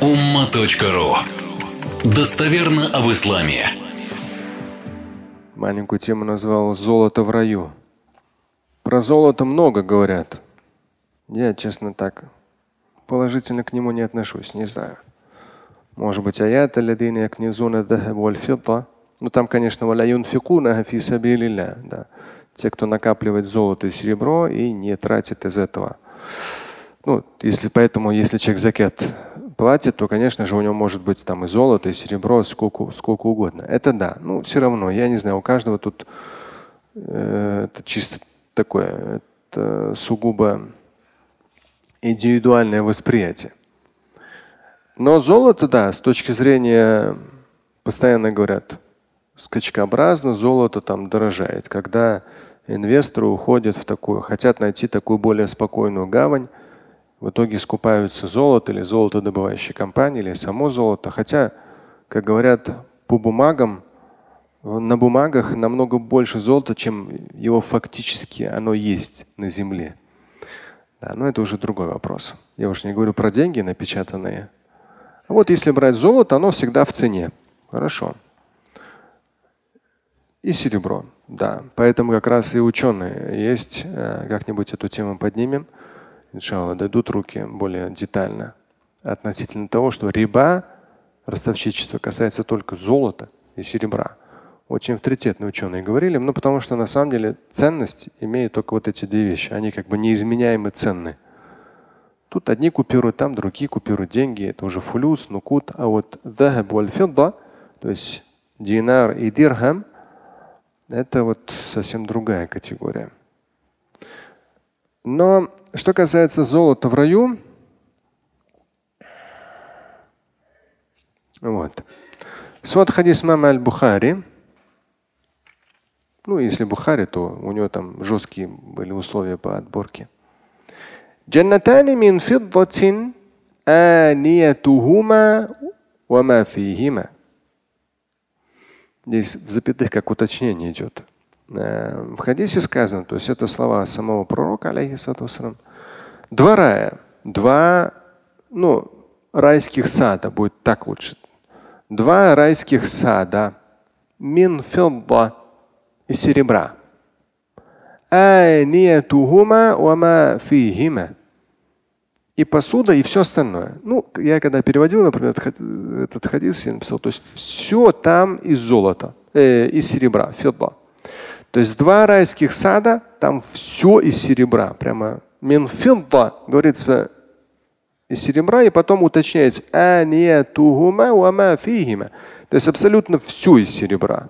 umma.ru Достоверно об исламе. Маленькую тему назвал «Золото в раю». Про золото много говорят. Я, честно, так положительно к нему не отношусь, не знаю. Может быть, аят алладина книзуна дахаб валь Ну там, конечно, валяюн фикуна фи да. Те, кто накапливает золото и серебро и не тратит из этого. Ну, если поэтому, если человек закет платит, то, конечно же, у него может быть там и золото, и серебро, сколько, сколько угодно. Это да. Ну, все равно, я не знаю, у каждого тут э, это чисто такое, это сугубо индивидуальное восприятие. Но золото, да, с точки зрения, постоянно говорят, скачкообразно золото там дорожает. Когда инвесторы уходят в такую, хотят найти такую более спокойную гавань, в итоге скупаются золото или золотодобывающие компании, или само золото. Хотя, как говорят, по бумагам, на бумагах намного больше золота, чем его фактически оно есть на земле. Да, но это уже другой вопрос. Я уж не говорю про деньги напечатанные. Вот если брать золото, оно всегда в цене. Хорошо. И серебро. Да. Поэтому как раз и ученые есть. Э, как-нибудь эту тему поднимем. Иншалла, дадут руки более детально относительно того, что риба, ростовщичество касается только золота и серебра. Очень авторитетные ученые говорили, ну потому что на самом деле ценность имеет только вот эти две вещи. Они как бы неизменяемы ценны. Тут одни купируют, там другие купируют деньги. Это уже фулюс, нукут. А вот дахаб то есть динар и дирхам, это вот совсем другая категория. Но что касается золота в раю, вот. Свод хадис мама аль-Бухари. Ну, если Бухари, то у него там жесткие были условия по отборке. جنتان من فضة آنيتهما وما فيهما. Здесь в запятых как уточнение идет. Э, в хадисе сказано, то есть это слова самого пророка, алейхиссату Два рая, два ну, райских сада, будет так лучше. Два райских сада. Мин филда из серебра. И посуда, и все остальное. Ну, я когда переводил, например, этот хадис, я написал, то есть все там из золота, э, из серебра, филда. То есть два райских сада, там все из серебра. Прямо минфилда говорится из серебра, и потом уточняется То есть абсолютно все из серебра.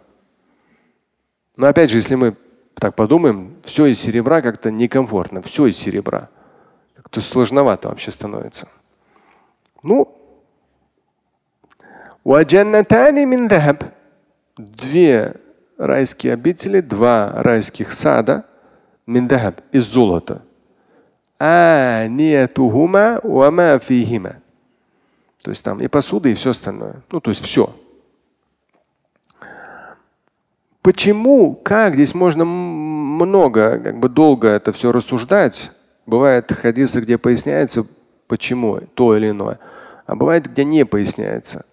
Но опять же, если мы так подумаем, все из серебра как-то некомфортно, все из серебра. Как-то сложновато вообще становится. Ну, две райские обители, два райских сада, миндахаб, из золота. То есть там и посуда, и все остальное. Ну, то есть все. Почему, как здесь можно много, как бы долго это все рассуждать. Бывает хадисы, где поясняется, почему то или иное, а бывает, где не поясняется.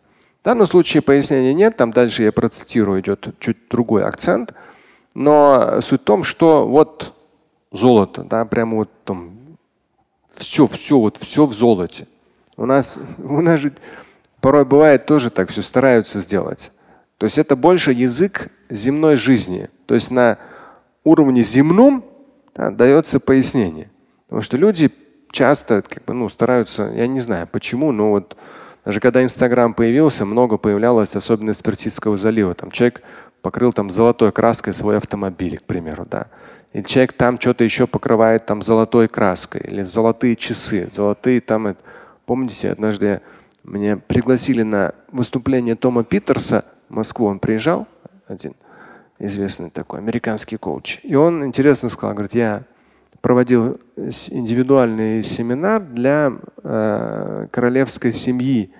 В данном случае пояснения нет, там дальше я процитирую, идет чуть другой акцент. Но суть в том, что вот золото, да, прямо вот там все, все, вот все в золоте. У нас, у нас же порой бывает тоже так, все стараются сделать. То есть это больше язык земной жизни. То есть на уровне земном да, дается пояснение. Потому что люди часто как бы, ну, стараются, я не знаю почему, но вот даже когда Инстаграм появился, много появлялось, особенно из Персидского залива. Там человек покрыл там золотой краской свой автомобиль, к примеру, да. И человек там что-то еще покрывает там золотой краской или золотые часы, золотые там. Помните, однажды меня пригласили на выступление Тома Питерса в Москву. Он приезжал один известный такой американский коуч. И он интересно сказал, говорит, я проводил индивидуальный семинар для э, королевской семьи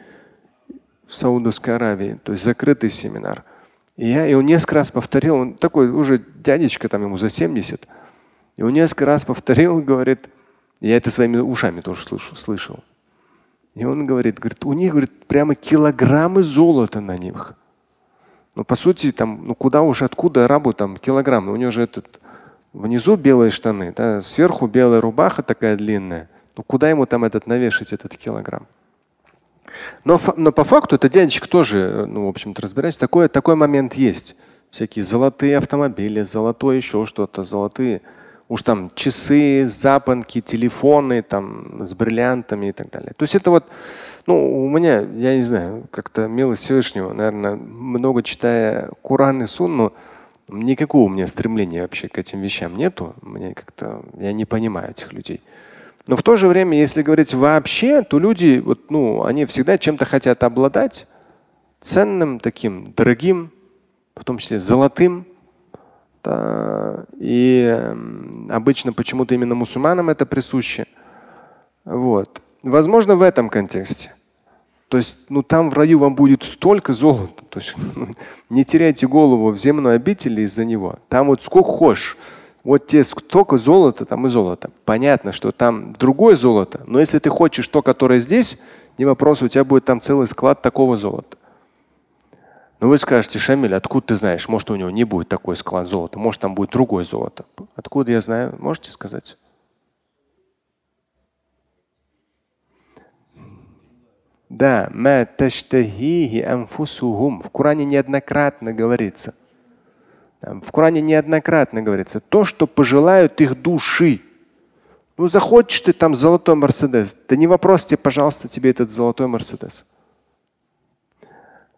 в Саудовской Аравии, то есть закрытый семинар. И, я, и он несколько раз повторил, он такой уже дядечка, там ему за 70, и он несколько раз повторил, говорит, я это своими ушами тоже слышу, слышал. И он говорит, говорит, у них говорит, прямо килограммы золота на них. Ну, по сути, там, ну куда уж откуда арабу там килограмм? У него же этот внизу белые штаны, да, сверху белая рубаха такая длинная. Ну куда ему там этот навешать, этот килограмм? Но, но по факту это дядечка тоже, ну, в общем-то, разбирается. Такой, такой момент есть. Всякие золотые автомобили, золотое еще что-то, золотые уж там часы, запонки, телефоны там с бриллиантами и так далее. То есть это вот, ну, у меня, я не знаю, как-то милость Всевышнего, наверное, много читая Куран и Сунну, никакого у меня стремления вообще к этим вещам нету. Мне как-то, я не понимаю этих людей. Но в то же время, если говорить вообще, то люди, вот, ну, они всегда чем-то хотят обладать ценным, таким дорогим, в том числе золотым. Да, и обычно почему-то именно мусульманам это присуще. Вот. Возможно, в этом контексте. То есть, ну там в раю вам будет столько золота. То есть, не теряйте голову в земной обители из-за него. Там вот сколько хочешь. Вот тебе столько золота, там и золото. Понятно, что там другое золото, но если ты хочешь то, которое здесь, не вопрос, у тебя будет там целый склад такого золота. Но вы скажете, Шамиль, откуда ты знаешь? Может, у него не будет такой склад золота, может, там будет другое золото. Откуда я знаю? Можете сказать? Да, в Коране неоднократно говорится. В Коране неоднократно говорится, то, что пожелают их души. Ну, захочешь ты там золотой Мерседес, да не вопрос тебе, пожалуйста, тебе этот золотой Мерседес.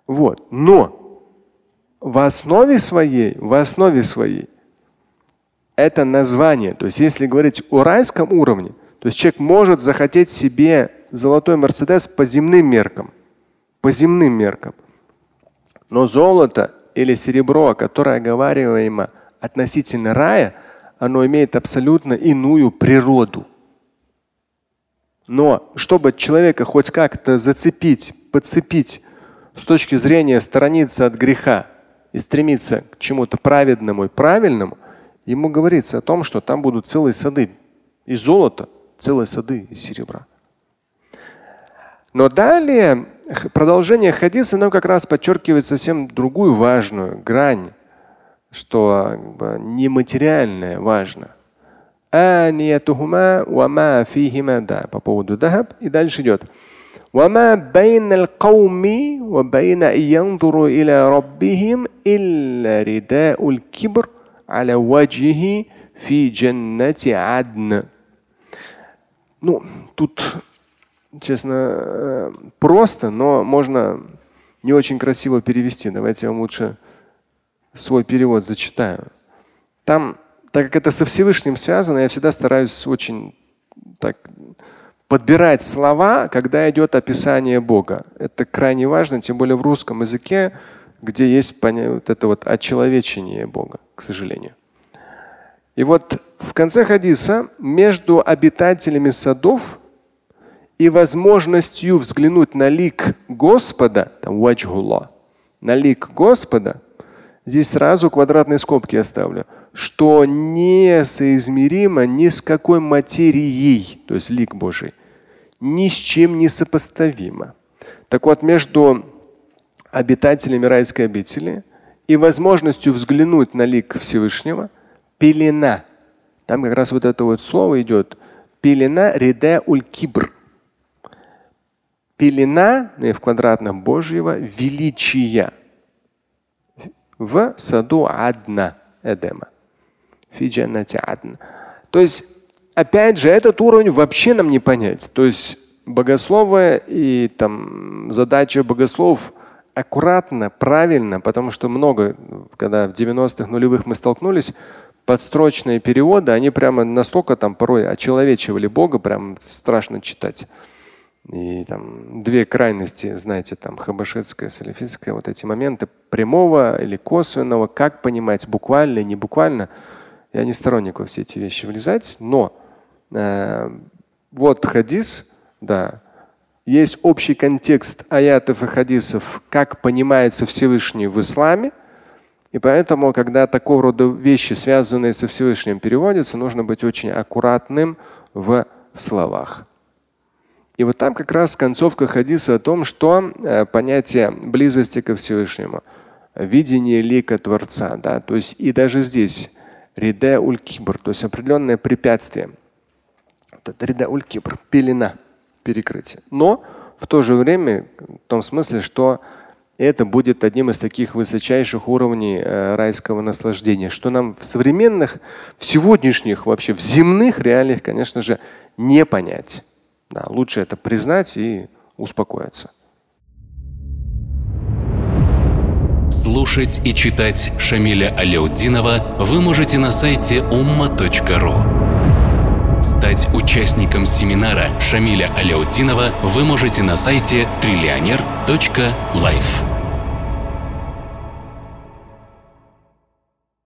Вот. Но в основе своей, в основе своей, это название. То есть, если говорить о райском уровне, то есть человек может захотеть себе золотой Мерседес по земным меркам. По земным меркам. Но золото или серебро, которое оговариваемо относительно рая, оно имеет абсолютно иную природу. Но чтобы человека хоть как-то зацепить, подцепить с точки зрения сторониться от греха и стремиться к чему-то праведному и правильному, ему говорится о том, что там будут целые сады из золота, целые сады из серебра. Но далее продолжение хадиса нам как раз подчеркивает совсем другую важную грань, что как бы, нематериальное важно. Да, по поводу дахаб. И дальше идет. وما بين القوم وبين أن ينظروا إلى ربهم إلا رداء الكبر على وجهه في جنة عدن. Ну, тут честно, э, просто, но можно не очень красиво перевести. Давайте я вам лучше свой перевод зачитаю. Там, так как это со Всевышним связано, я всегда стараюсь очень так подбирать слова, когда идет описание Бога. Это крайне важно, тем более в русском языке, где есть вот это вот очеловечение Бога, к сожалению. И вот в конце хадиса между обитателями садов и возможностью взглянуть на лик Господа, там ваджхулла, на лик Господа, здесь сразу квадратные скобки оставлю, что несоизмеримо ни с какой материей, то есть лик Божий, ни с чем не сопоставимо. Так вот, между обитателями райской обители и возможностью взглянуть на лик Всевышнего пелена. Там как раз вот это вот слово идет. Пелена реде уль кибр пелена в квадратном Божьего величия в саду Адна Эдема. То есть, опять же, этот уровень вообще нам не понять. То есть богословы и там задача богословов аккуратно, правильно, потому что много, когда в 90-х нулевых мы столкнулись, подстрочные переводы, они прямо настолько там порой очеловечивали Бога, прям страшно читать. И там две крайности, знаете, там хабашетская, салифистская, вот эти моменты прямого или косвенного, как понимать буквально, не буквально. Я не сторонник во все эти вещи влезать, но э, вот хадис, да, есть общий контекст аятов и хадисов, как понимается Всевышний в исламе. И поэтому, когда такого рода вещи, связанные со Всевышним, переводятся, нужно быть очень аккуратным в словах. И вот там как раз концовка хадиса о том, что э, понятие близости ко Всевышнему, видение лика Творца, да, то есть и даже здесь риде уль кибр, то есть определенное препятствие. Вот это риде уль кибр, пелена, перекрытие. Но в то же время, в том смысле, что это будет одним из таких высочайших уровней э, райского наслаждения, что нам в современных, в сегодняшних, вообще в земных реалиях, конечно же, не понять. Да, лучше это признать и успокоиться. Слушать и читать Шамиля Аляутдинова вы можете на сайте umma.ru. Стать участником семинара Шамиля Аляутдинова вы можете на сайте триллионер.life.